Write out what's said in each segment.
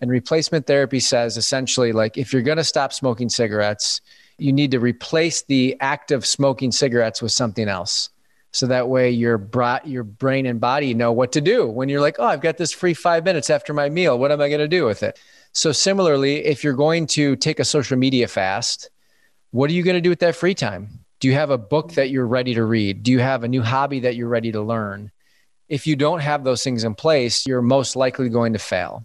And replacement therapy says essentially like if you're going to stop smoking cigarettes, you need to replace the act of smoking cigarettes with something else. So that way your bra- your brain and body know what to do when you're like, "Oh, I've got this free 5 minutes after my meal. What am I going to do with it?" So similarly, if you're going to take a social media fast, what are you going to do with that free time? Do you have a book that you're ready to read? Do you have a new hobby that you're ready to learn? If you don't have those things in place, you're most likely going to fail.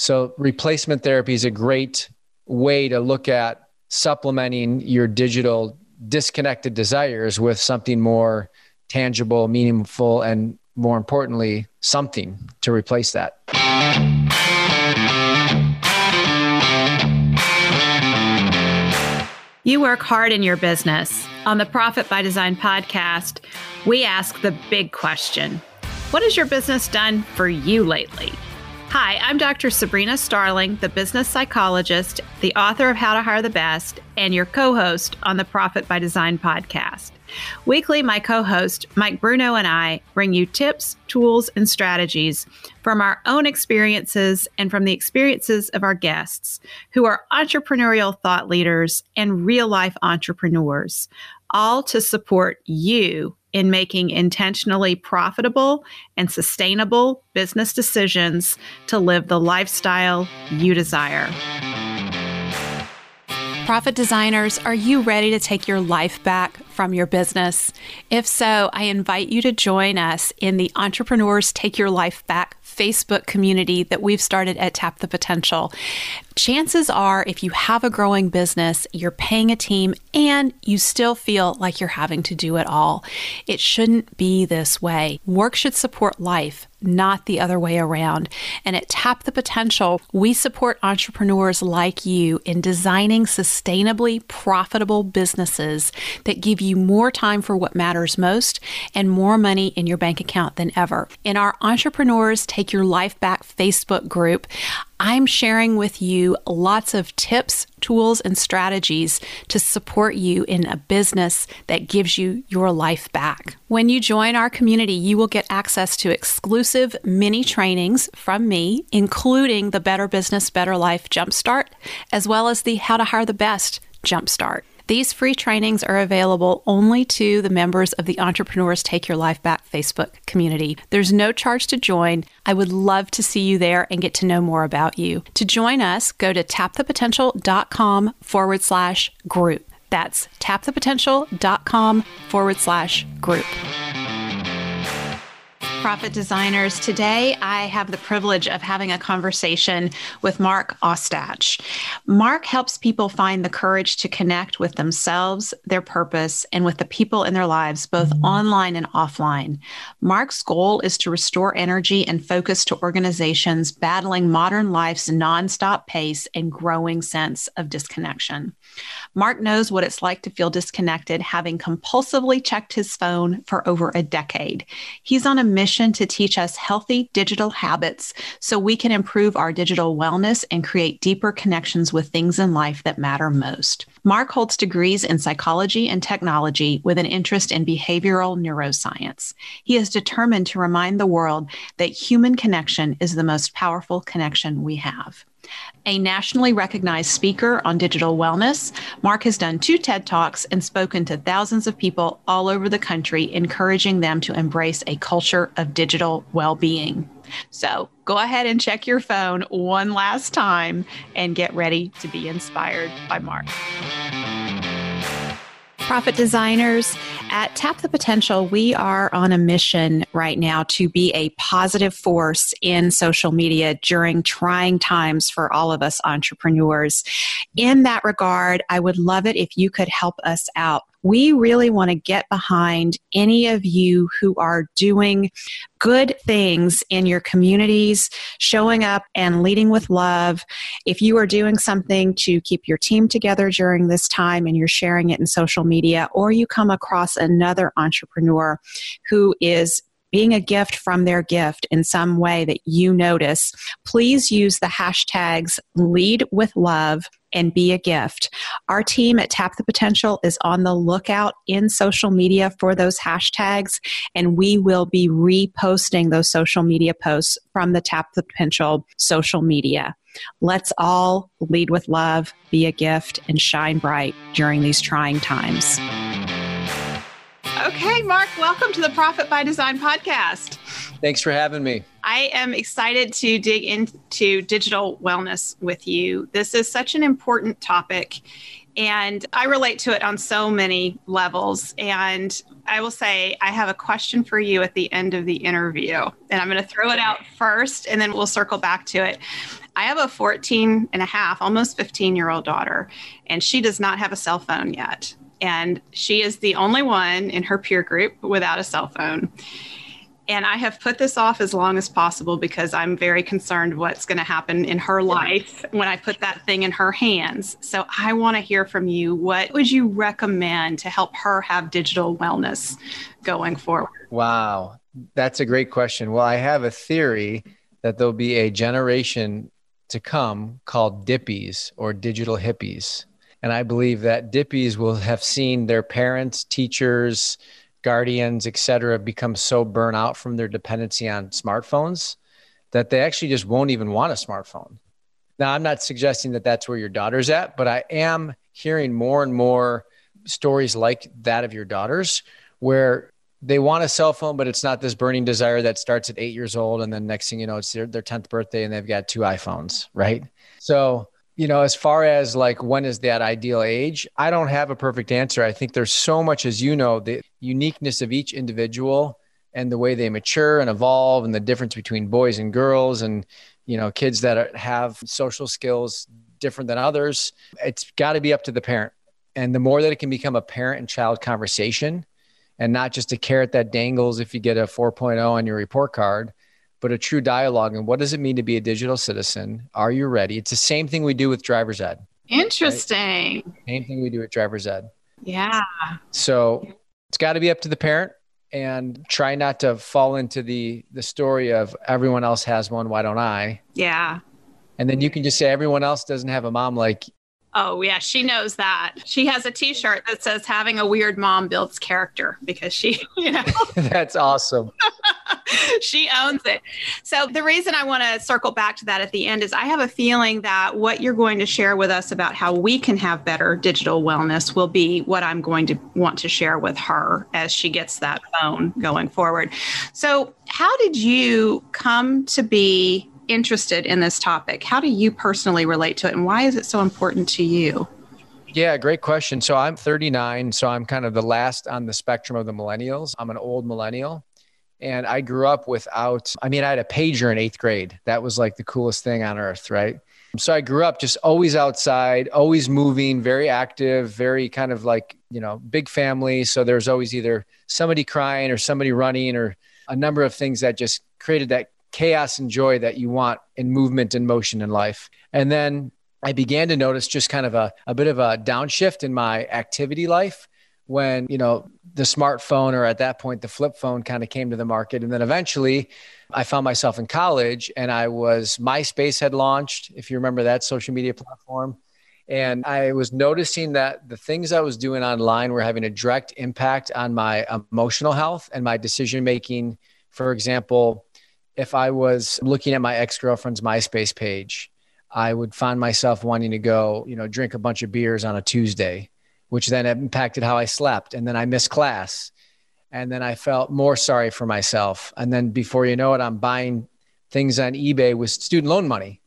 So, replacement therapy is a great way to look at supplementing your digital disconnected desires with something more tangible, meaningful, and more importantly, something to replace that. You work hard in your business. On the Profit by Design podcast, we ask the big question What has your business done for you lately? Hi, I'm Dr. Sabrina Starling, the business psychologist, the author of How to Hire the Best, and your co host on the Profit by Design podcast. Weekly, my co host, Mike Bruno, and I bring you tips, tools, and strategies from our own experiences and from the experiences of our guests, who are entrepreneurial thought leaders and real life entrepreneurs, all to support you in making intentionally profitable and sustainable business decisions to live the lifestyle you desire. Profit designers, are you ready to take your life back from your business? If so, I invite you to join us in the Entrepreneurs Take Your Life Back Facebook community that we've started at Tap the Potential. Chances are, if you have a growing business, you're paying a team, and you still feel like you're having to do it all. It shouldn't be this way. Work should support life not the other way around. And at Tap the Potential, we support entrepreneurs like you in designing sustainably profitable businesses that give you more time for what matters most and more money in your bank account than ever. In our Entrepreneurs Take Your Life Back Facebook group, I'm sharing with you lots of tips, tools, and strategies to support you in a business that gives you your life back. When you join our community, you will get access to exclusive mini trainings from me, including the Better Business, Better Life Jumpstart, as well as the How to Hire the Best Jumpstart. These free trainings are available only to the members of the Entrepreneurs Take Your Life Back Facebook community. There's no charge to join. I would love to see you there and get to know more about you. To join us, go to tapthepotential.com forward slash group. That's tapthepotential.com forward slash group. Profit Designers. Today, I have the privilege of having a conversation with Mark Ostach. Mark helps people find the courage to connect with themselves, their purpose, and with the people in their lives, both online and offline. Mark's goal is to restore energy and focus to organizations battling modern life's nonstop pace and growing sense of disconnection. Mark knows what it's like to feel disconnected, having compulsively checked his phone for over a decade. He's on a mission to teach us healthy digital habits so we can improve our digital wellness and create deeper connections with things in life that matter most. Mark holds degrees in psychology and technology with an interest in behavioral neuroscience. He is determined to remind the world that human connection is the most powerful connection we have a nationally recognized speaker on digital wellness. Mark has done two TED Talks and spoken to thousands of people all over the country, encouraging them to embrace a culture of digital well being. So go ahead and check your phone one last time and get ready to be inspired by Mark. Profit designers at Tap the Potential, we are on a mission right now to be a positive force in social media during trying times for all of us entrepreneurs. In that regard, I would love it if you could help us out we really want to get behind any of you who are doing good things in your communities, showing up and leading with love. If you are doing something to keep your team together during this time and you're sharing it in social media, or you come across another entrepreneur who is being a gift from their gift in some way that you notice, please use the hashtags lead with love and be a gift. Our team at Tap the Potential is on the lookout in social media for those hashtags, and we will be reposting those social media posts from the Tap the Potential social media. Let's all lead with love, be a gift, and shine bright during these trying times. Okay, Mark, welcome to the Profit by Design podcast. Thanks for having me. I am excited to dig into digital wellness with you. This is such an important topic, and I relate to it on so many levels. And I will say, I have a question for you at the end of the interview, and I'm going to throw it out first, and then we'll circle back to it. I have a 14 and a half, almost 15 year old daughter, and she does not have a cell phone yet. And she is the only one in her peer group without a cell phone. And I have put this off as long as possible because I'm very concerned what's going to happen in her life when I put that thing in her hands. So I want to hear from you. What would you recommend to help her have digital wellness going forward? Wow. That's a great question. Well, I have a theory that there'll be a generation to come called dippies or digital hippies. And I believe that dippies will have seen their parents, teachers, guardians, et cetera, become so burnt out from their dependency on smartphones that they actually just won't even want a smartphone. Now, I'm not suggesting that that's where your daughter's at, but I am hearing more and more stories like that of your daughters where they want a cell phone, but it's not this burning desire that starts at eight years old. And then next thing you know, it's their, their 10th birthday and they've got two iPhones, right? So you know, as far as like when is that ideal age, I don't have a perfect answer. I think there's so much, as you know, the uniqueness of each individual and the way they mature and evolve and the difference between boys and girls and, you know, kids that have social skills different than others. It's got to be up to the parent. And the more that it can become a parent and child conversation and not just a carrot that dangles if you get a 4.0 on your report card, but a true dialogue. And what does it mean to be a digital citizen? Are you ready? It's the same thing we do with driver's ed. Interesting. Right? Same thing we do with driver's ed. Yeah. So it's got to be up to the parent and try not to fall into the the story of everyone else has one why don't i yeah and then you can just say everyone else doesn't have a mom like Oh, yeah, she knows that. She has a t shirt that says having a weird mom builds character because she, you know. That's awesome. she owns it. So, the reason I want to circle back to that at the end is I have a feeling that what you're going to share with us about how we can have better digital wellness will be what I'm going to want to share with her as she gets that phone going forward. So, how did you come to be interested in this topic? How do you personally relate to it and why is it so important to you? Yeah, great question. So I'm 39, so I'm kind of the last on the spectrum of the millennials. I'm an old millennial. And I grew up without, I mean, I had a pager in eighth grade. That was like the coolest thing on earth, right? So I grew up just always outside, always moving, very active, very kind of like, you know, big family. So there's always either somebody crying or somebody running or a number of things that just created that chaos and joy that you want in movement and motion in life. And then I began to notice just kind of a, a bit of a downshift in my activity life when, you know, the smartphone or at that point the flip phone kind of came to the market. And then eventually I found myself in college and I was MySpace had launched, if you remember that social media platform. And I was noticing that the things I was doing online were having a direct impact on my emotional health and my decision making. For example, if I was looking at my ex girlfriend's MySpace page, I would find myself wanting to go, you know, drink a bunch of beers on a Tuesday, which then impacted how I slept. And then I missed class. And then I felt more sorry for myself. And then before you know it, I'm buying things on eBay with student loan money.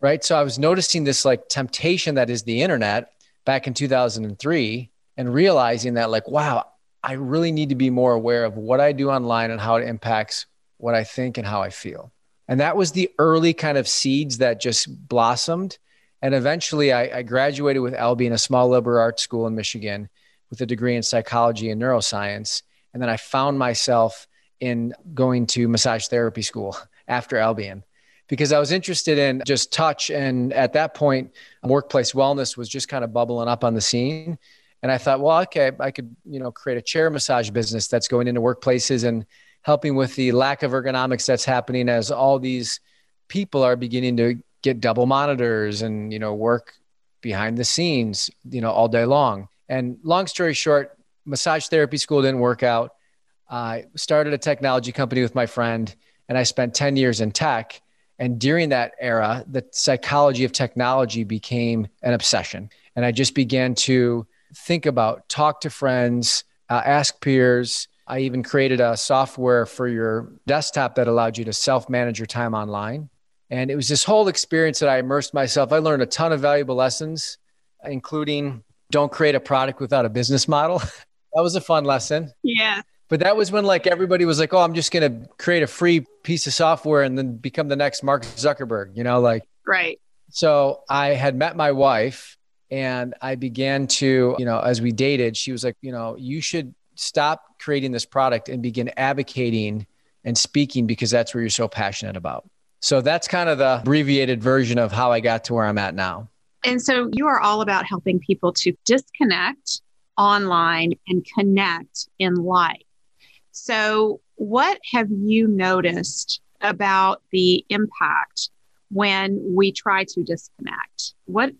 Right. So I was noticing this like temptation that is the internet back in 2003 and realizing that, like, wow, I really need to be more aware of what I do online and how it impacts what I think and how I feel. And that was the early kind of seeds that just blossomed. And eventually I, I graduated with Albion a small liberal arts school in Michigan with a degree in psychology and neuroscience. And then I found myself in going to massage therapy school after Albion because I was interested in just touch. And at that point, workplace wellness was just kind of bubbling up on the scene. And I thought, well, okay, I could, you know, create a chair massage business that's going into workplaces and helping with the lack of ergonomics that's happening as all these people are beginning to get double monitors and you know work behind the scenes you know all day long. And long story short massage therapy school didn't work out. I started a technology company with my friend and i spent 10 years in tech. And during that era the psychology of technology became an obsession. And i just began to think about talk to friends uh, ask peers. I even created a software for your desktop that allowed you to self manage your time online and it was this whole experience that I immersed myself. I learned a ton of valuable lessons, including don't create a product without a business model. that was a fun lesson. Yeah. But that was when like everybody was like, "Oh, I'm just going to create a free piece of software and then become the next Mark Zuckerberg," you know, like Right. So, I had met my wife and I began to, you know, as we dated, she was like, "You know, you should stop creating this product and begin advocating and speaking because that's where you're so passionate about." So that's kind of the abbreviated version of how I got to where I'm at now. And so you are all about helping people to disconnect online and connect in life. So, what have you noticed about the impact when we try to disconnect? What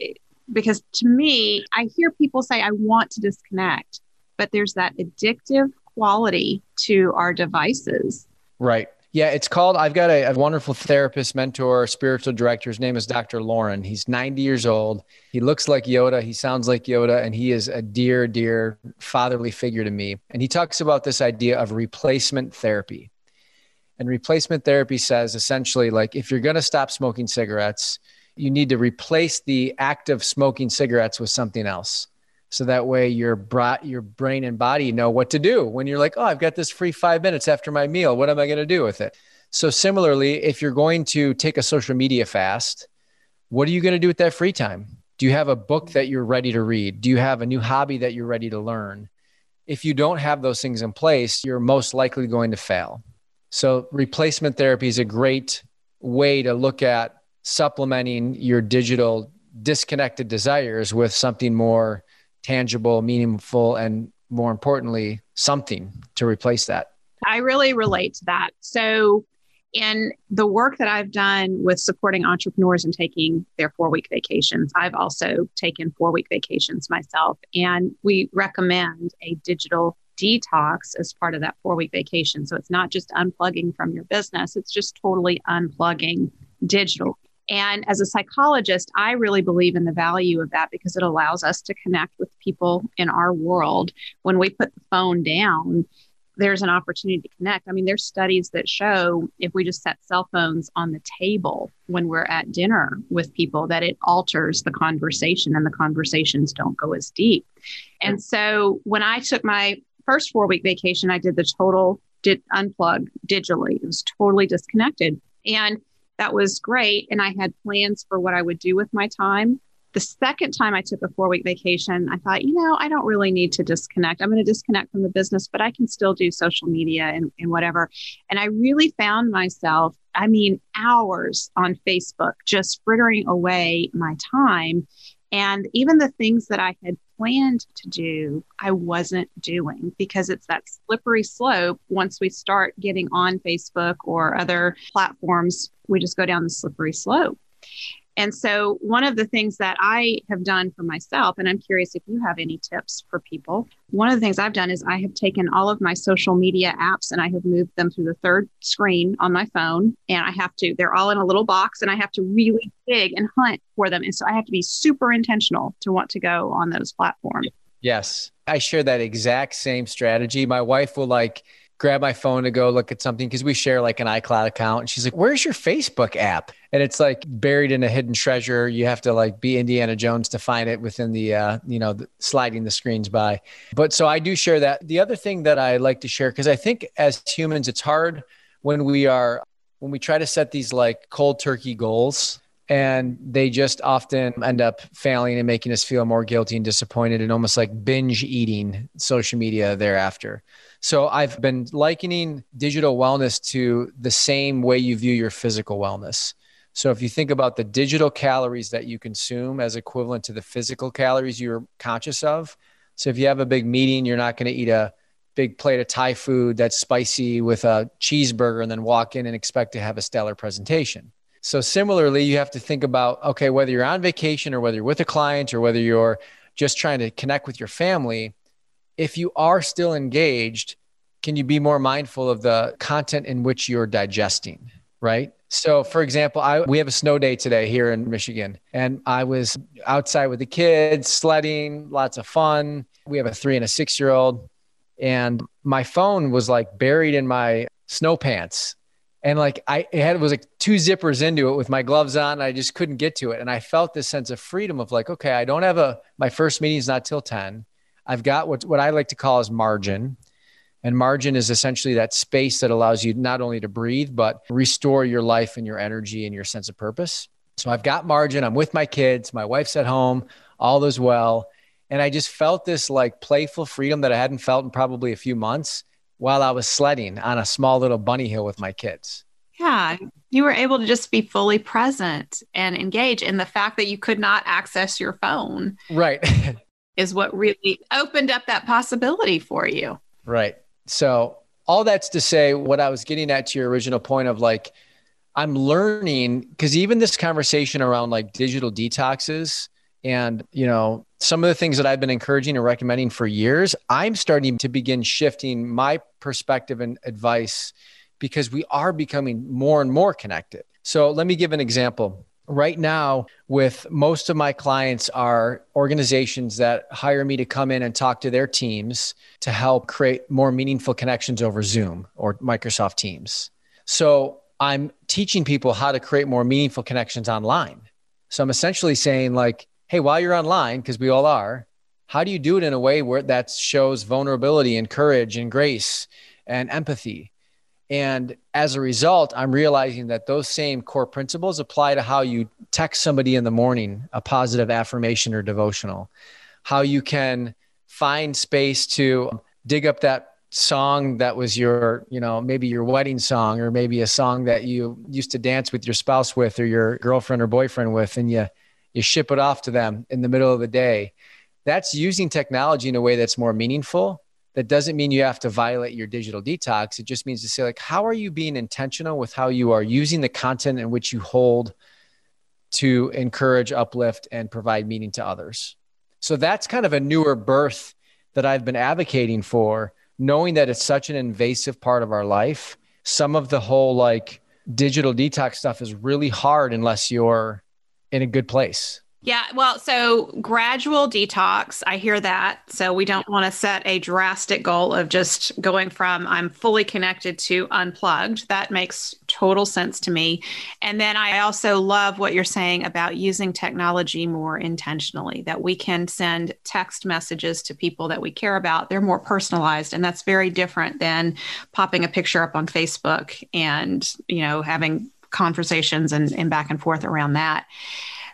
because to me, I hear people say I want to disconnect, but there's that addictive quality to our devices. Right. Yeah, it's called. I've got a, a, wonderful therapist, mentor, spiritual director. His name is Dr. Lauren. He's 90 years old. He looks like Yoda. He sounds like Yoda, and he is a dear, dear fatherly figure to me. And he talks about this idea of replacement therapy. And replacement therapy says essentially, like, if you're going to stop smoking cigarettes, you need to replace the act of smoking cigarettes with something else so that way your your brain and body know what to do when you're like oh i've got this free five minutes after my meal. What am i going to do with it? So similarly if you're going to take a social media fast what are you going to do with that free time? Do you have a book that you're ready to read? Do you have a new hobby that you're ready to learn? If you don't have those things in place you're most likely going to fail. So replacement therapy is a great way to look at supplementing your digital disconnected desires with something more tangible, meaningful, and more importantly, something to replace that. I really relate to that. So, in the work that I've done with supporting entrepreneurs and taking their four week vacations, I've also taken four week vacations myself. And we recommend a digital detox as part of that four week vacation. So it's not just unplugging from your business, it's just totally unplugging digital. And as a psychologist, I really believe in the value of that because it allows us to connect with people in our world. When we put the phone down, there's an opportunity to connect. I mean, there's studies that show if we just set cell phones on the table when we're at dinner with people, that it alters the conversation and the conversations don't go as deep. And so when I took my first four week vacation, I did the total did unplug digitally. It was totally disconnected. And that was great. And I had plans for what I would do with my time. The second time I took a four week vacation, I thought, you know, I don't really need to disconnect. I'm going to disconnect from the business, but I can still do social media and, and whatever. And I really found myself, I mean, hours on Facebook, just frittering away my time. And even the things that I had planned to do, I wasn't doing because it's that slippery slope. Once we start getting on Facebook or other platforms, we just go down the slippery slope. And so, one of the things that I have done for myself, and I'm curious if you have any tips for people, one of the things I've done is I have taken all of my social media apps and I have moved them to the third screen on my phone. And I have to, they're all in a little box and I have to really dig and hunt for them. And so, I have to be super intentional to want to go on those platforms. Yes. I share that exact same strategy. My wife will like, grab my phone to go look at something because we share like an iCloud account. And she's like, Where's your Facebook app? And it's like buried in a hidden treasure. You have to like be Indiana Jones to find it within the, uh, you know, the, sliding the screens by. But so I do share that. The other thing that I like to share, because I think as humans, it's hard when we are, when we try to set these like cold turkey goals and they just often end up failing and making us feel more guilty and disappointed and almost like binge eating social media thereafter. So I've been likening digital wellness to the same way you view your physical wellness. So if you think about the digital calories that you consume as equivalent to the physical calories you're conscious of. So if you have a big meeting, you're not going to eat a big plate of Thai food that's spicy with a cheeseburger and then walk in and expect to have a stellar presentation. So similarly, you have to think about okay, whether you're on vacation or whether you're with a client or whether you're just trying to connect with your family, if you are still engaged, can you be more mindful of the content in which you're digesting, right? So, for example, I we have a snow day today here in Michigan, and I was outside with the kids, sledding, lots of fun. We have a three and a six year old, and my phone was like buried in my snow pants, and like I it had it was like two zippers into it with my gloves on. and I just couldn't get to it, and I felt this sense of freedom of like, okay, I don't have a my first meeting is not till ten. I've got what what I like to call as margin and margin is essentially that space that allows you not only to breathe, but restore your life and your energy and your sense of purpose. So I've got margin. I'm with my kids. My wife's at home. All is well. And I just felt this like playful freedom that I hadn't felt in probably a few months while I was sledding on a small little bunny hill with my kids. Yeah, you were able to just be fully present and engage. in the fact that you could not access your phone. Right. is what really opened up that possibility for you. Right. So, all that's to say, what I was getting at to your original point of like, I'm learning because even this conversation around like digital detoxes and, you know, some of the things that I've been encouraging and recommending for years, I'm starting to begin shifting my perspective and advice because we are becoming more and more connected. So, let me give an example right now with most of my clients are organizations that hire me to come in and talk to their teams to help create more meaningful connections over Zoom or Microsoft Teams. So I'm teaching people how to create more meaningful connections online. So I'm essentially saying like, hey, while you're online, because we all are, how do you do it in a way where that shows vulnerability and courage and grace and empathy? And as a result, I'm realizing that those same core principles apply to how you text somebody in the morning, a positive affirmation or devotional, how you can find space to dig up that song that was your, you know, maybe your wedding song, or maybe a song that you used to dance with your spouse with, or your girlfriend or boyfriend with, and you, you ship it off to them in the middle of the day. That's using technology in a way that's more meaningful that doesn't mean you have to violate your digital detox. It just means to say, like, how are you being intentional with how you are using the content in which you hold to encourage, uplift, and provide meaning to others? So that's kind of a newer birth that I've been advocating for, knowing that it's such an invasive part of our life. Some of the whole like digital detox stuff is really hard unless you're in a good place. Yeah, well, so gradual detox, I hear that. So we don't want to set a drastic goal of just going from I'm fully connected to unplugged. That makes total sense to me. And then I also love what you're saying about using technology more intentionally, that we can send text messages to people that we care about. They're more personalized, and that's very different than popping a picture up on Facebook and, you know, having conversations and, and back and forth around that.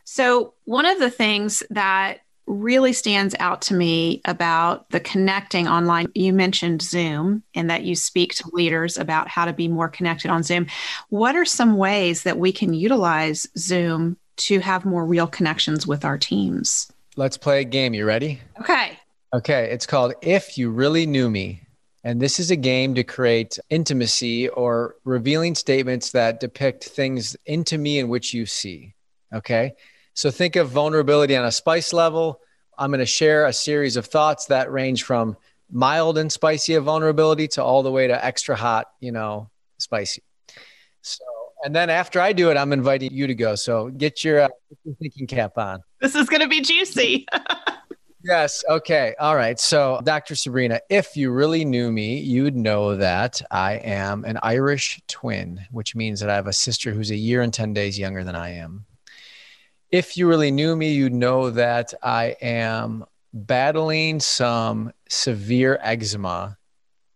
So, one of the things that really stands out to me about the connecting online, you mentioned Zoom and that you speak to leaders about how to be more connected on Zoom. What are some ways that we can utilize Zoom to have more real connections with our teams? Let's play a game. You ready? Okay. Okay. It's called If You Really Knew Me. And this is a game to create intimacy or revealing statements that depict things into me in which you see. Okay. So think of vulnerability on a spice level. I'm going to share a series of thoughts that range from mild and spicy of vulnerability to all the way to extra hot, you know, spicy. So, and then after I do it, I'm inviting you to go. So get your, uh, get your thinking cap on. This is going to be juicy. yes. Okay. All right. So, Dr. Sabrina, if you really knew me, you'd know that I am an Irish twin, which means that I have a sister who's a year and 10 days younger than I am if you really knew me, you'd know that I am battling some severe eczema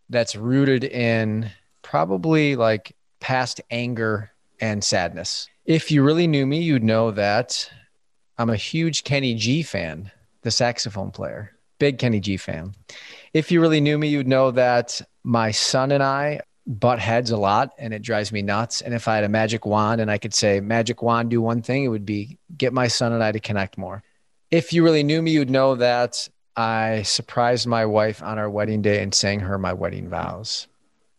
that's rooted in probably like past anger and sadness. If you really knew me, you'd know that I'm a huge Kenny G fan, the saxophone player, big Kenny G fan. If you really knew me, you'd know that my son and I butt heads a lot and it drives me nuts. And if I had a magic wand and I could say, magic wand, do one thing, it would be get my son and I to connect more. If you really knew me, you'd know that I surprised my wife on our wedding day and sang her my wedding vows.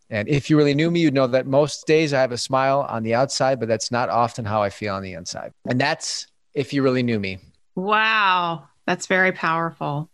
And if you really knew me, you'd know that most days I have a smile on the outside, but that's not often how I feel on the inside. And that's if you really knew me. Wow. That's very powerful.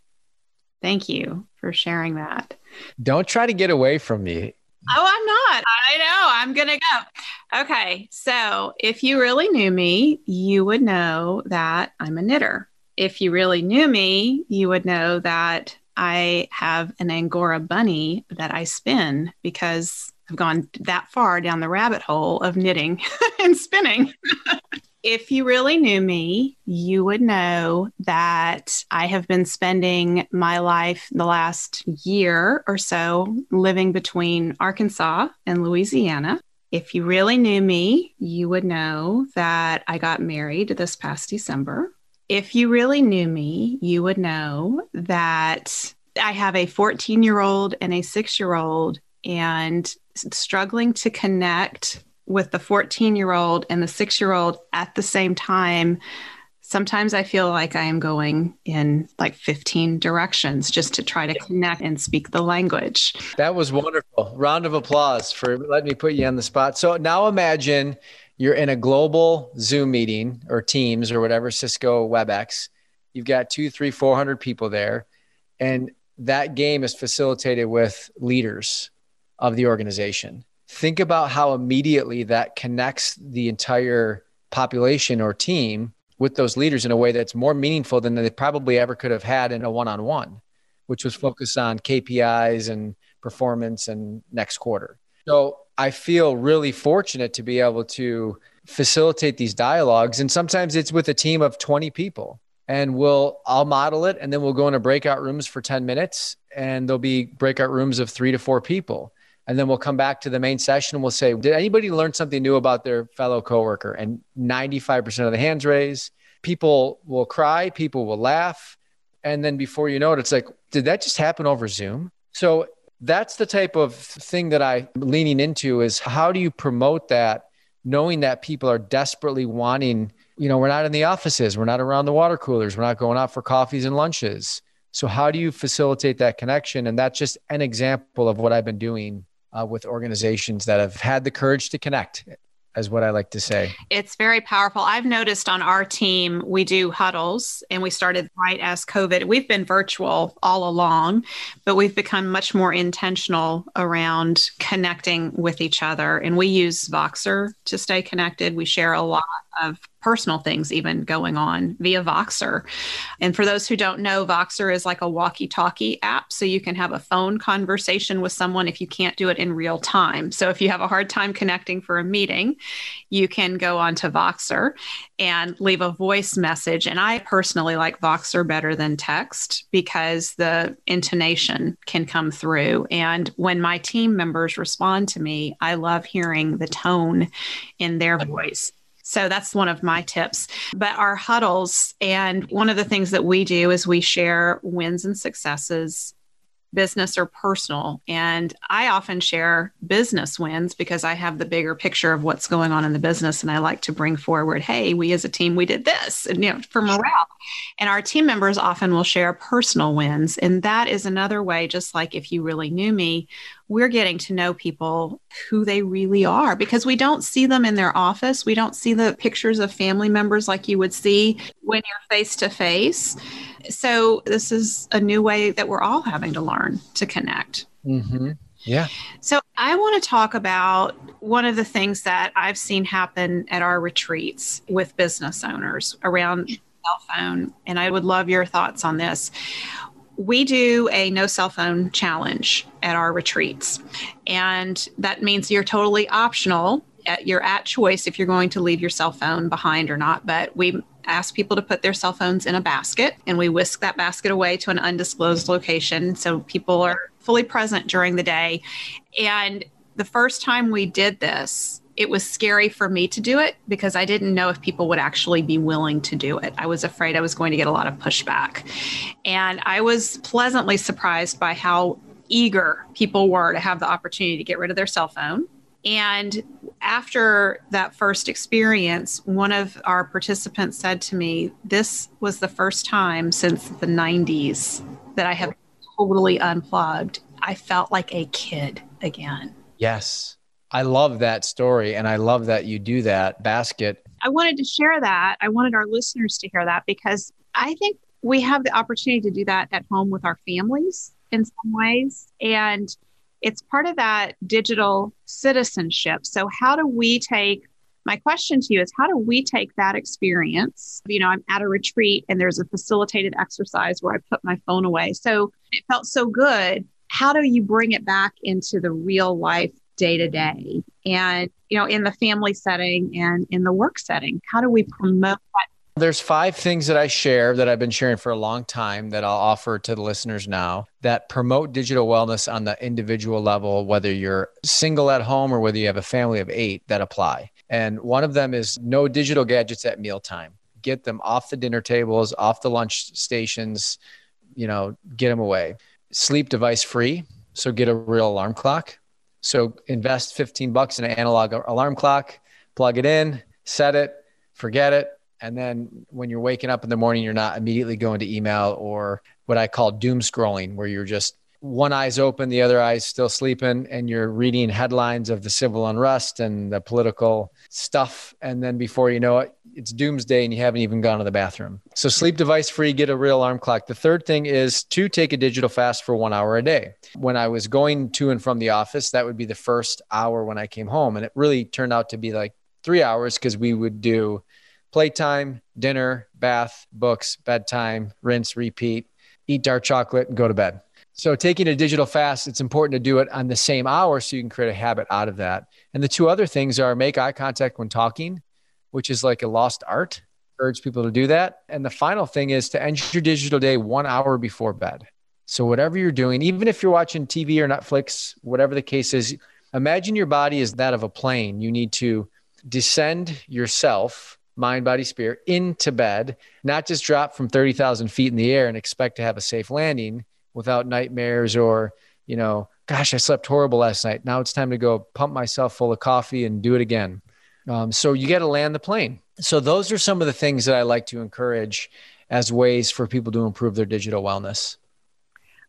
Thank you for sharing that. Don't try to get away from me. Oh, I'm not. I know. I'm going to go. Okay. So, if you really knew me, you would know that I'm a knitter. If you really knew me, you would know that I have an Angora bunny that I spin because I've gone that far down the rabbit hole of knitting and spinning. if you really knew me, you would know that I have been spending my life the last year or so living between Arkansas and Louisiana. If you really knew me, you would know that I got married this past December. If you really knew me, you would know that I have a 14 year old and a six year old and struggling to connect with the 14 year old and the six year old at the same time, sometimes I feel like I am going in like 15 directions just to try to connect and speak the language. That was wonderful. Round of applause for letting me put you on the spot. So now imagine you're in a global Zoom meeting or Teams or whatever, Cisco WebEx. You've got two, three, 400 people there. And that game is facilitated with leaders of the organization think about how immediately that connects the entire population or team with those leaders in a way that's more meaningful than they probably ever could have had in a one-on-one which was focused on KPIs and performance and next quarter. So I feel really fortunate to be able to facilitate these dialogues. And sometimes it's with a team of 20 people. And we'll I'll model it and then we'll go into breakout rooms for 10 minutes and there'll be breakout rooms of three to four people and then we'll come back to the main session and we'll say did anybody learn something new about their fellow coworker? And 95% of the hands raise people will cry people will laugh. And then before you know it it's like did that just happen over zoom? So that's the type of thing that i'm leaning into is how do you promote that knowing that people are desperately wanting you know we're not in the offices we're not around the water coolers we're not going out for coffees and lunches. So how do you facilitate that connection? And that's just an example of what i've been doing uh, with organizations that have had the courage to connect is what I like to say. It's very powerful. I've noticed on our team, we do huddles and we started right as COVID. We've been virtual all along, but we've become much more intentional around connecting with each other. And we use Voxer to stay connected. We share a lot of personal things even going on via Voxer. And for those who don't know, Voxer is like a walkie talkie app. So you can have a phone conversation with someone if you can't do it in real time. So if you have a hard time connecting for a meeting, you can go onto Voxer and leave a voice message. And I personally like Voxer better than text because the intonation can come through. And when my team members respond to me, I love hearing the tone in their voice. So that's one of my tips. But our huddles, and one of the things that we do is we share wins and successes business or personal. And I often share business wins because I have the bigger picture of what's going on in the business. And I like to bring forward, hey, we as a team, we did this, and, you know, for morale. And our team members often will share personal wins. And that is another way, just like if you really knew me, we're getting to know people who they really are because we don't see them in their office. We don't see the pictures of family members like you would see when you're face to face. So, this is a new way that we're all having to learn to connect. Mm-hmm. Yeah. So, I want to talk about one of the things that I've seen happen at our retreats with business owners around cell phone. And I would love your thoughts on this we do a no cell phone challenge at our retreats. And that means you're totally optional. Uh, you're at choice if you're going to leave your cell phone behind or not. But we ask people to put their cell phones in a basket and we whisk that basket away to an undisclosed location. So people are fully present during the day. And the first time we did this, it was scary for me to do it because I didn't know if people would actually be willing to do it. I was afraid I was going to get a lot of pushback. And I was pleasantly surprised by how eager people were to have the opportunity to get rid of their cell phone And after that first experience, one of our participants said to me, This was the first time since the 90s that I have totally unplugged. I felt like a kid again. Yes. I love that story. And I love that you do that basket. I wanted to share that. I wanted our listeners to hear that because I think we have the opportunity to do that at home with our families in some ways. And it's part of that digital citizenship. So, how do we take my question to you is how do we take that experience? You know, I'm at a retreat and there's a facilitated exercise where I put my phone away. So it felt so good. How do you bring it back into the real life day to day? And, you know, in the family setting and in the work setting, how do we promote that there's five things that I share that I've been sharing for a long time that I'll offer to the listeners now that promote digital wellness on the individual level, whether you're single at home or whether you have a family of eight that apply. And one of them is no digital gadgets at mealtime. Get them off the dinner tables, off the lunch stations, you know, get them away. Sleep device free. So get a real alarm clock. So invest 15 bucks in an analog alarm clock, plug it in, set it, forget it and then when you're waking up in the morning, you're not immediately going to email or what I call doom scrolling, where you're just one eye's open, the other eye's still sleeping, and you're reading headlines of the civil unrest and the political stuff. And then before you know it, it's doomsday and you haven't even gone to the bathroom. So sleep device free, get a real alarm clock. The third thing is to take a digital fast for one hour a day. When I was going to and from the office, that would be the first hour when I came home. And it really turned out to be like three hours because we would do playtime, dinner, bath, books, bedtime, rinse, repeat, eat dark chocolate, and go to bed. So, taking a digital fast, it's important to do it on the same hour so you can create a habit out of that. And the two other things are make eye contact when talking, which is like a lost art. Urge people to do that. And the final thing is to end your digital day one hour before bed. So, whatever you're doing, even if you're watching TV or Netflix, whatever the case is, imagine your body is that of a plane. You need to descend yourself mind, body, spirit into bed, not just drop from 30,000 feet in the air and expect to have a safe landing without nightmares or, you know, gosh, I slept horrible last night. Now it's time to go pump myself full of coffee and do it again. Um, so you got to land the plane. So those are some of the things that I like to encourage as ways for people to improve their digital wellness.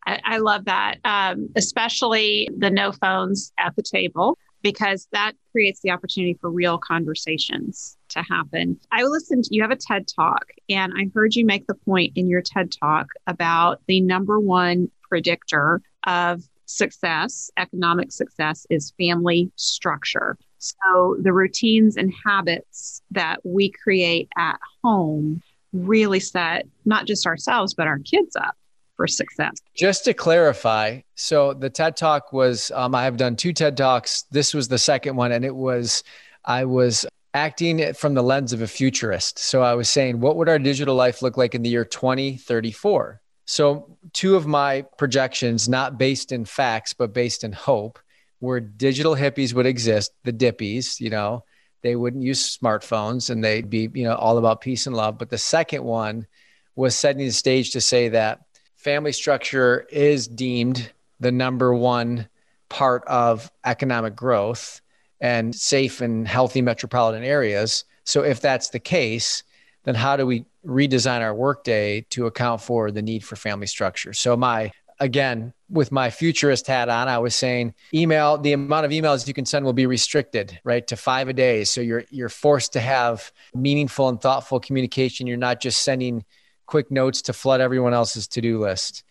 I, I love that, um, especially the no phones at the table because that creates the opportunity for real conversations to happen. I listened, you have a TED talk, and I heard you make the point in your TED talk about the number one predictor of success, economic success, is family structure. So the routines and habits that we create at home really set not just ourselves, but our kids up for success. Just to clarify, so the TED Talk was, um, I have done two TED Talks. This was the second one, and it was, I was acting from the lens of a futurist. So I was saying, what would our digital life look like in the year 2034? So, two of my projections, not based in facts, but based in hope, were digital hippies would exist, the dippies, you know, they wouldn't use smartphones and they'd be, you know, all about peace and love. But the second one was setting the stage to say that family structure is deemed the number one part of economic growth and safe and healthy metropolitan areas. So, if that's the case, then how do we redesign our workday to account for the need for family structure? So, my again, with my futurist hat on, I was saying email, the amount of emails you can send will be restricted, right, to five a day. So you're you're forced to have meaningful and thoughtful communication. You're not just sending quick notes to flood everyone else's to-do list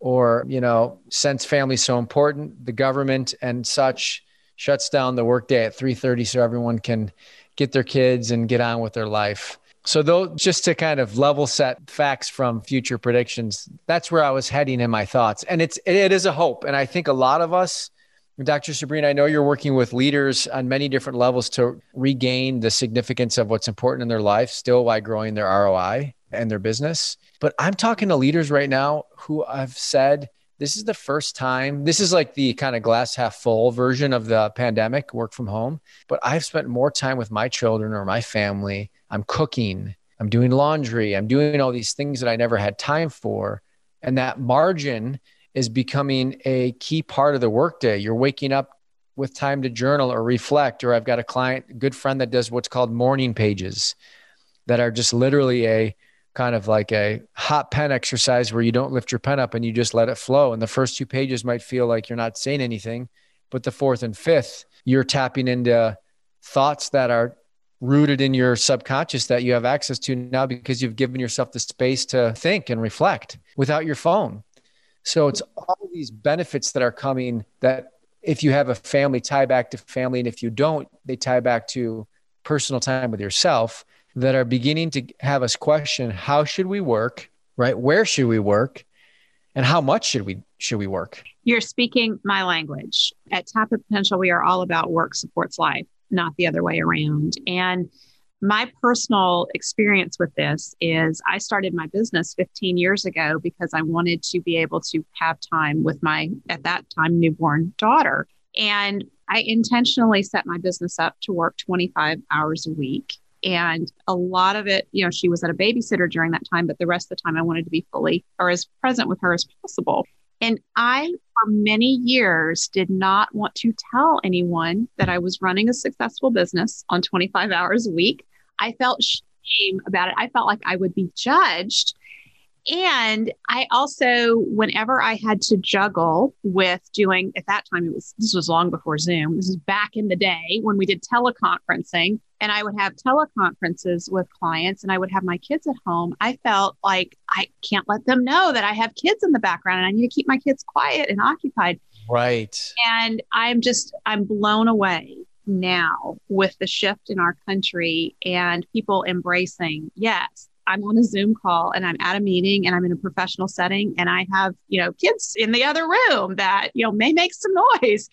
or you know since family's so important the government and such shuts down the workday at 3.30 so everyone can get their kids and get on with their life so though just to kind of level set facts from future predictions that's where i was heading in my thoughts and it's it is a hope and i think a lot of us Dr. Sabrina, I know you're working with leaders on many different levels to regain the significance of what's important in their life, still while growing their ROI and their business. But I'm talking to leaders right now who I've said, this is the first time, this is like the kind of glass half full version of the pandemic, work from home. But I've spent more time with my children or my family. I'm cooking, I'm doing laundry, I'm doing all these things that I never had time for. And that margin is becoming a key part of the workday. You're waking up with time to journal or reflect, or I've got a client, good friend that does what's called morning pages that are just literally a kind of like a hot pen exercise where you don't lift your pen up and you just let it flow. And the first two pages might feel like you're not saying anything, but the fourth and fifth, you're tapping into thoughts that are rooted in your subconscious that you have access to now because you've given yourself the space to think and reflect without your phone. So it's all these benefits that are coming that if you have a family tie back to family. And if you don't they tie back to personal time with yourself that are beginning to have us question how should we work right? Where should we work? And how much should we should we work? You're speaking my language. At Tap the Potential we are all about work supports life not the other way around and my personal experience with this is I started my business 15 years ago because I wanted to be able to have time with my, at that time, newborn daughter. And I intentionally set my business up to work 25 hours a week. And a lot of it, you know, she was at a babysitter during that time, but the rest of the time I wanted to be fully or as present with her as possible. And I, for many years, did not want to tell anyone that I was running a successful business on 25 hours a week. I felt shame about it. I felt like I would be judged. And I also, whenever I had to juggle with doing, at that time, it was, this was long before Zoom. This is back in the day when we did teleconferencing and I would have teleconferences with clients and I would have my kids at home. I felt like I can't let them know that I have kids in the background and I need to keep my kids quiet and occupied. Right. And I'm just, I'm blown away now with the shift in our country and people embracing, yes, I'm on a Zoom call and I'm at a meeting and I'm in a professional setting and I have, you know, kids in the other room that, you know, may make some noise.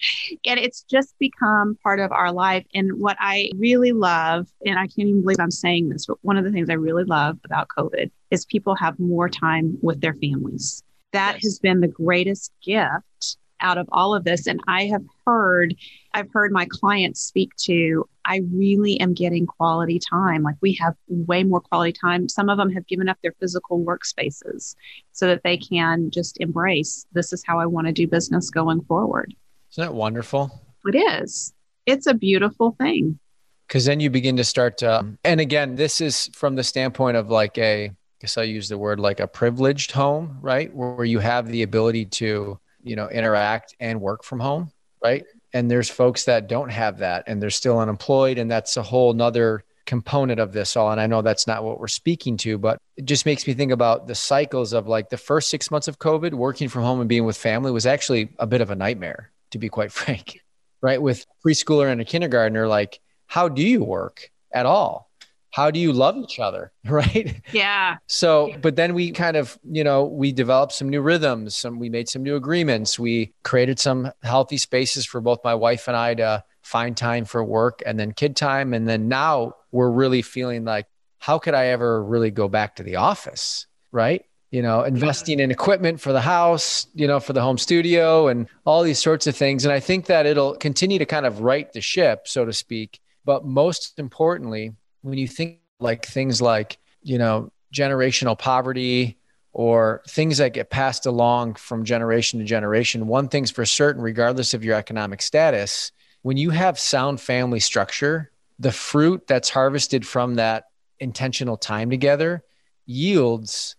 And it's just become part of our life. And what I really love, and I can't even believe I'm saying this, but one of the things I really love about COVID is people have more time with their families. That yes. has been the greatest gift out of all of this. And I have heard, I've heard my clients speak to, I really am getting quality time. Like we have way more quality time. Some of them have given up their physical workspaces so that they can just embrace this is how I want to do business going forward. Isn't that wonderful? It is. It's a beautiful thing. Because then you begin to start to, and again, this is from the standpoint of like a, I guess I'll use the word like a privileged home, right? Where you have the ability to, you know, interact and work from home, right? and there's folks that don't have that and they're still unemployed and that's a whole nother component of this all. And i know that's not what we're speaking to but it just makes me think about the cycles of like the first six months of covid working from home and being with family was actually a bit of a nightmare to be quite frank right? With preschooler and a kindergartner like how do you work at all how do you love each other right? Yeah. So but then we kind of you know we developed some new rhythms some we made some new agreements. We created some healthy spaces for both my wife and i to find time for work and then kid time. And then now we're really feeling like how could i ever really go back to the office right? You know investing in equipment for the house you know for the home studio and all these sorts of things. And i think that it'll continue to kind of right the ship so to speak. But most importantly when you think like things like, you know, generational poverty or things that get passed along from generation to generation, one thing's for certain, regardless of your economic status, when you have sound family structure, the fruit that's harvested from that intentional time together yields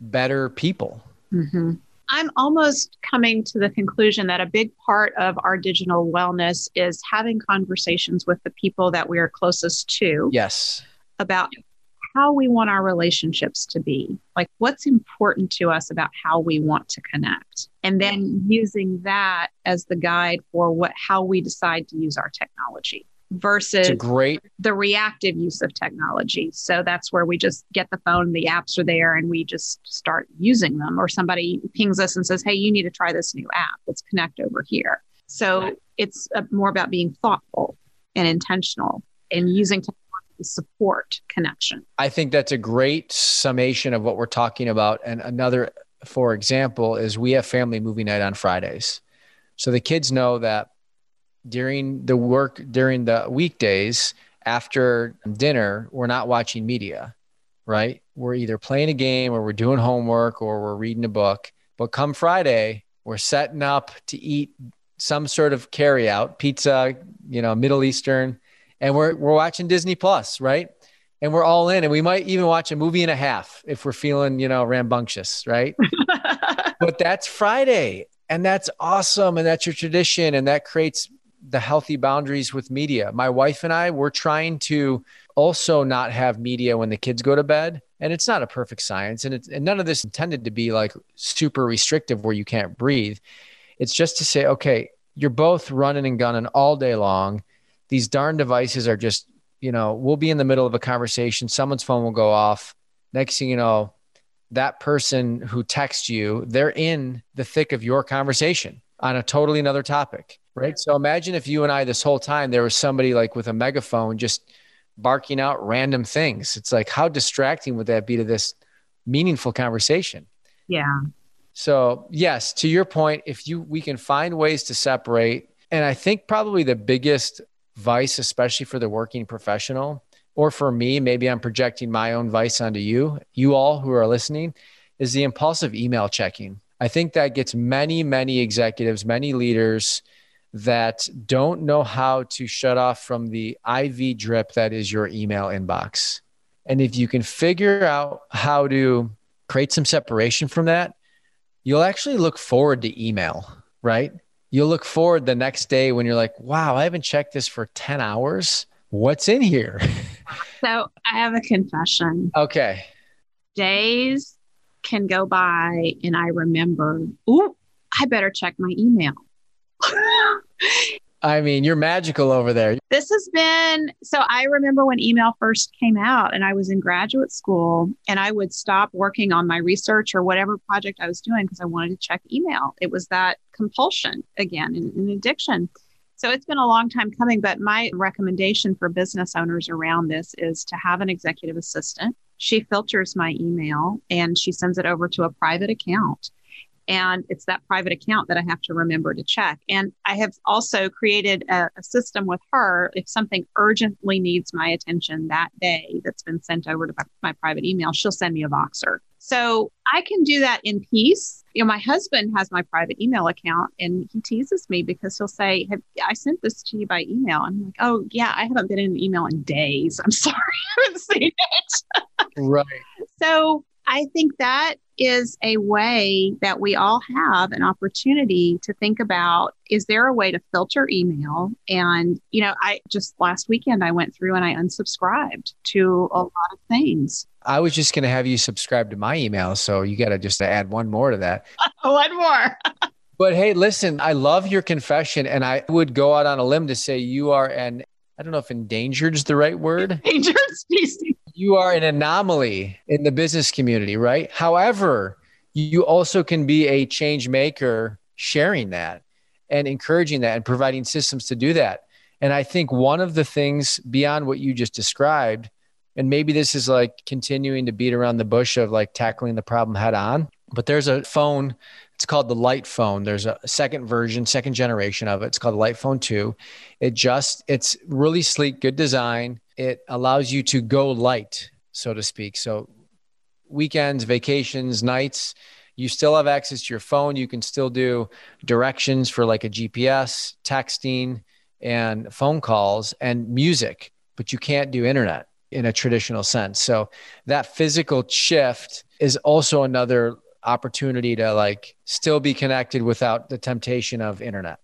better people. Mm-hmm. I'm almost coming to the conclusion that a big part of our digital wellness is having conversations with the people that we are closest to. Yes. About how we want our relationships to be, like what's important to us about how we want to connect, and then using that as the guide for what how we decide to use our technology versus great the reactive use of technology. So that's where we just get the phone, the apps are there, and we just start using them. Or somebody pings us and says, Hey, you need to try this new app. Let's connect over here. So right. it's uh, more about being thoughtful and intentional and using technology to support connection. I think that's a great summation of what we're talking about. And another, for example, is we have family movie night on Fridays. So the kids know that during the work during the weekdays after dinner we're not watching media right we're either playing a game or we're doing homework or we're reading a book but come friday we're setting up to eat some sort of carry out, pizza, you know, Middle Eastern, and we're we're watching Disney Plus, right? And we're all in, and we might even watch a movie and a half if we're feeling, you know, rambunctious, right? but that's Friday, and that's awesome, and that's your tradition, and that creates the healthy boundaries with media. My wife and I, we're trying to also not have media when the kids go to bed. And it's not a perfect science. And it's and none of this intended to be like super restrictive where you can't breathe. It's just to say, okay, you're both running and gunning all day long. These darn devices are just, you know, we'll be in the middle of a conversation, someone's phone will go off. Next thing you know, that person who texts you, they're in the thick of your conversation on a totally another topic. Right. So imagine if you and I, this whole time, there was somebody like with a megaphone just barking out random things. It's like, how distracting would that be to this meaningful conversation? Yeah. So, yes, to your point, if you we can find ways to separate, and I think probably the biggest vice, especially for the working professional, or for me, maybe I'm projecting my own vice onto you, you all who are listening, is the impulsive email checking. I think that gets many, many executives, many leaders that don't know how to shut off from the IV drip that is your email inbox. And if you can figure out how to create some separation from that, you'll actually look forward to email, right? You'll look forward the next day when you're like, wow, I haven't checked this for 10 hours. What's in here? So I have a confession. Okay. Days can go by and I remember, ooh, I better check my email. I mean, you're magical over there. This has been so. I remember when email first came out, and I was in graduate school, and I would stop working on my research or whatever project I was doing because I wanted to check email. It was that compulsion again, an, an addiction. So it's been a long time coming, but my recommendation for business owners around this is to have an executive assistant. She filters my email and she sends it over to a private account. And it's that private account that I have to remember to check. And I have also created a, a, system with her. If something urgently needs my attention that day that's been sent over to my, my private email, she'll send me a Voxer. So I can do that in peace. You know, my husband has my private email account and he teases me because he'll say, I sent this to you by email. I'm like, oh, yeah, I haven't been in an email in days. I'm sorry, I haven't seen it. right. So I think that is a way that we all have an opportunity to think about is there a way to filter email? And you know i just last weekend i went through and i unsubscribed to a lot of things. I was just going to have you subscribe to my email so you got to just add one more to that. One more. But hey listen i love your confession and i would go out on a limb to say you are an I don't know if endangered is the right word. Endangered species you are an anomaly in the business community, right? However, you also can be a change maker sharing that and encouraging that and providing systems to do that. And I think one of the things beyond what you just described, and maybe this is like continuing to beat around the bush of like tackling the problem head on, but there's a phone. It's called the Light Phone. There's a second version, second generation of it. It's called the Light Phone 2. It just, it's really sleek, good design it allows you to go light, so to speak. So weekends, vacations, nights, you still have access to your phone. You can still do directions for like a GPS, texting, and phone calls and music, but you can't do internet in a traditional sense. So that physical shift is also another opportunity to like still be connected without the temptation of internet.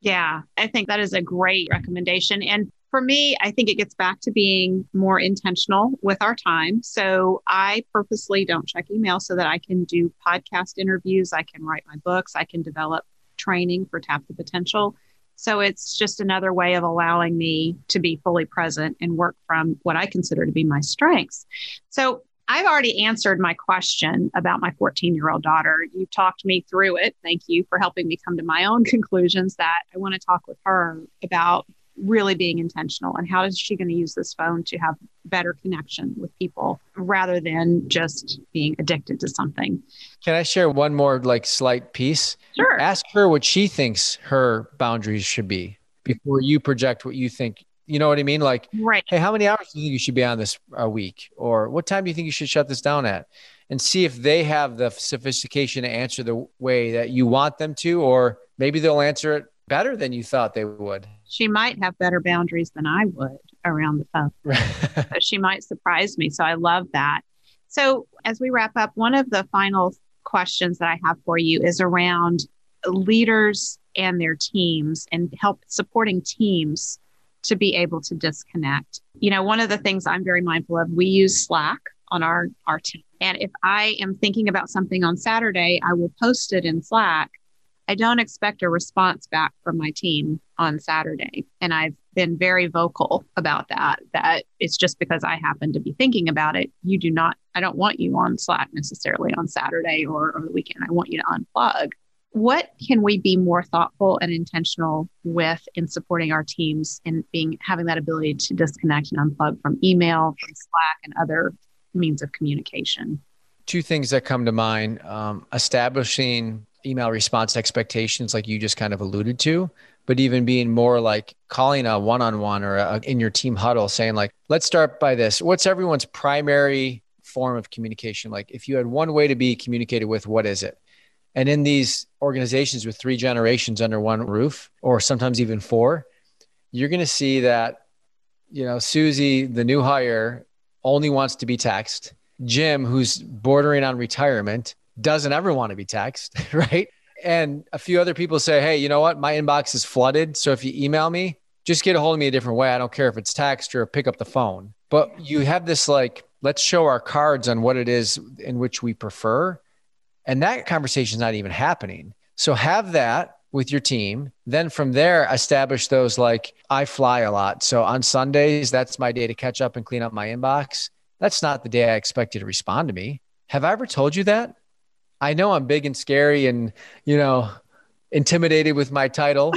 Yeah, I think that is a great recommendation. And for me, I think it gets back to being more intentional with our time. So I purposely don't check email so that I can do podcast interviews, I can write my books, I can develop training for Tap the Potential. So it's just another way of allowing me to be fully present and work from what I consider to be my strengths. So I've already answered my question about my 14 year old daughter. You talked me through it. Thank you for helping me come to my own conclusions that I want to talk with her about really being intentional and how is she going to use this phone to have better connection with people rather than just being addicted to something can i share one more like slight piece sure ask her what she thinks her boundaries should be before you project what you think you know what i mean like right hey how many hours do you think you should be on this a week or what time do you think you should shut this down at and see if they have the sophistication to answer the way that you want them to or maybe they'll answer it better than you thought they would. She might have better boundaries than I would around the phone. so she might surprise me. So I love that. So as we wrap up, one of the final questions that I have for you is around leaders and their teams and help supporting teams to be able to disconnect. You know, one of the things I'm very mindful of, we use Slack on our our team. And if I am thinking about something on Saturday, I will post it in Slack. I don't expect a response back from my team on Saturday. And I've been very vocal about that, that it's just because I happen to be thinking about it. You do not, I don't want you on Slack necessarily on Saturday or, or the weekend. I want you to unplug what can we be more thoughtful and intentional with in supporting our teams and being having that ability to disconnect and unplug from email from slack and other means of communication? Two things that come to mind um, establishing email response expectations like you just kind of alluded to but even being more like calling a one-on-one or a, in your team huddle saying like let's start by this. What's everyone's primary form of communication like? If you had one way to be communicated with what is it and in these organizations with three generations under one roof, or sometimes even four, you're going to see that, you know, Susie, the new hire, only wants to be taxed. Jim, who's bordering on retirement, doesn't ever want to be taxed, right? And a few other people say, hey, you know what? My inbox is flooded. So if you email me, just get a hold of me a different way. I don't care if it's text or pick up the phone. But you have this like, let's show our cards on what it is in which we prefer and that conversation is not even happening. So have that with your team. Then from there, establish those like I fly a lot. So on Sundays, that's my day to catch up and clean up my inbox. That's not the day I expect you to respond to me. Have I ever told you that? I know I'm big and scary and, you know, intimidated with my title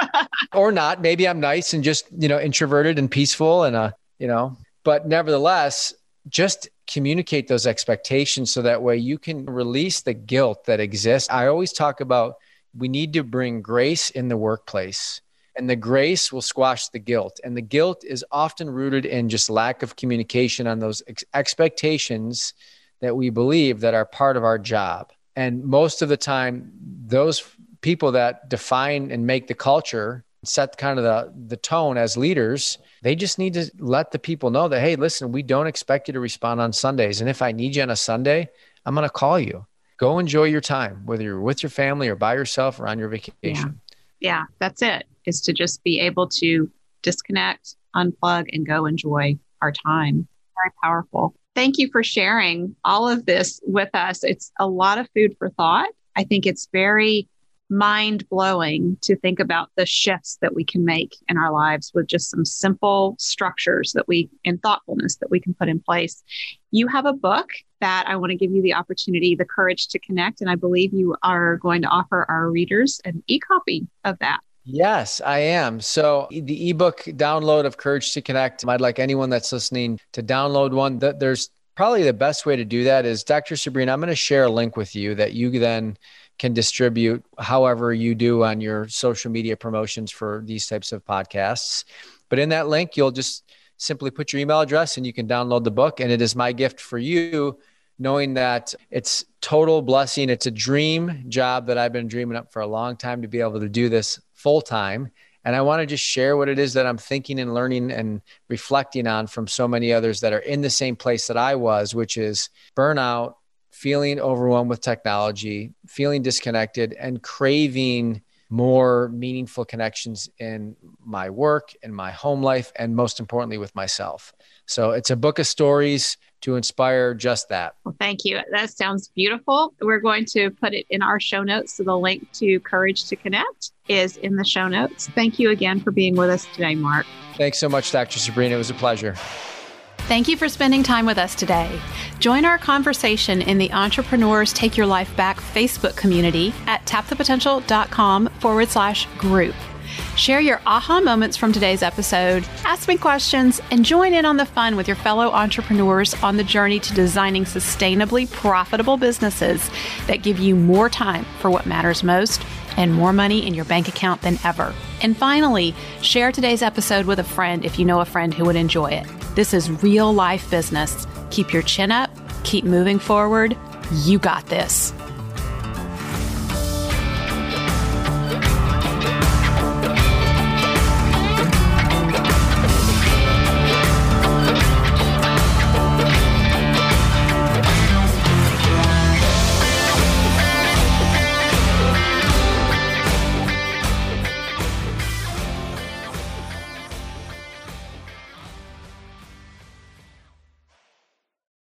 or not. Maybe I'm nice and just, you know, introverted and peaceful and, uh, you know, but nevertheless, just communicate those expectations so that way you can release the guilt that exists. I always talk about we need to bring grace in the workplace and the grace will squash the guilt. And the guilt is often rooted in just lack of communication on those ex- expectations that we believe that are part of our job. And most of the time, those people that define and make the culture set kind of the, the tone as leaders they just need to let the people know that, hey, listen, we don't expect you to respond on Sundays. And if I need you on a Sunday, I'm going to call you. Go enjoy your time, whether you're with your family or by yourself or on your vacation. Yeah, yeah that's it, is to just be able to disconnect, unplug, and go enjoy our time. Very powerful. Thank you for sharing all of this with us. It's a lot of food for thought. I think it's very mind blowing to think about the shifts that we can make in our lives with just some simple structures that we and thoughtfulness that we can put in place. You have a book that I want to give you the opportunity, The Courage to Connect. And I believe you are going to offer our readers an e copy of that. Yes, I am. So the ebook download of Courage to Connect, I'd like anyone that's listening to download one. There's probably the best way to do that is Dr. Sabrina, I'm going to share a link with you that you then can distribute however you do on your social media promotions for these types of podcasts. But in that link, you'll just simply put your email address and you can download the book. And it is my gift for you, knowing that it's total blessing. It's a dream job that I've been dreaming up for a long time to be able to do this full time. And I want to just share what it is that I'm thinking and learning and reflecting on from so many others that are in the same place that I was, which is burnout, feeling overwhelmed with technology, feeling disconnected, and craving more meaningful connections in my work, in my home life, and most importantly, with myself. So it's a book of stories to inspire just that. Well, thank you. That sounds beautiful. We're going to put it in our show notes. So the link to Courage to Connect is in the show notes. Thank you again for being with us today, Mark. Thanks so much, Dr. Sabrina. It was a pleasure. Thank you for spending time with us today. Join our conversation in the Entrepreneurs Take Your Life Back Facebook community at tapthepotential.com forward slash group. Share your aha moments from today's episode, ask me questions, and join in on the fun with your fellow entrepreneurs on the journey to designing sustainably profitable businesses that give you more time for what matters most and more money in your bank account than ever. And finally, share today's episode with a friend if you know a friend who would enjoy it. This is real life business. Keep your chin up, keep moving forward. You got this.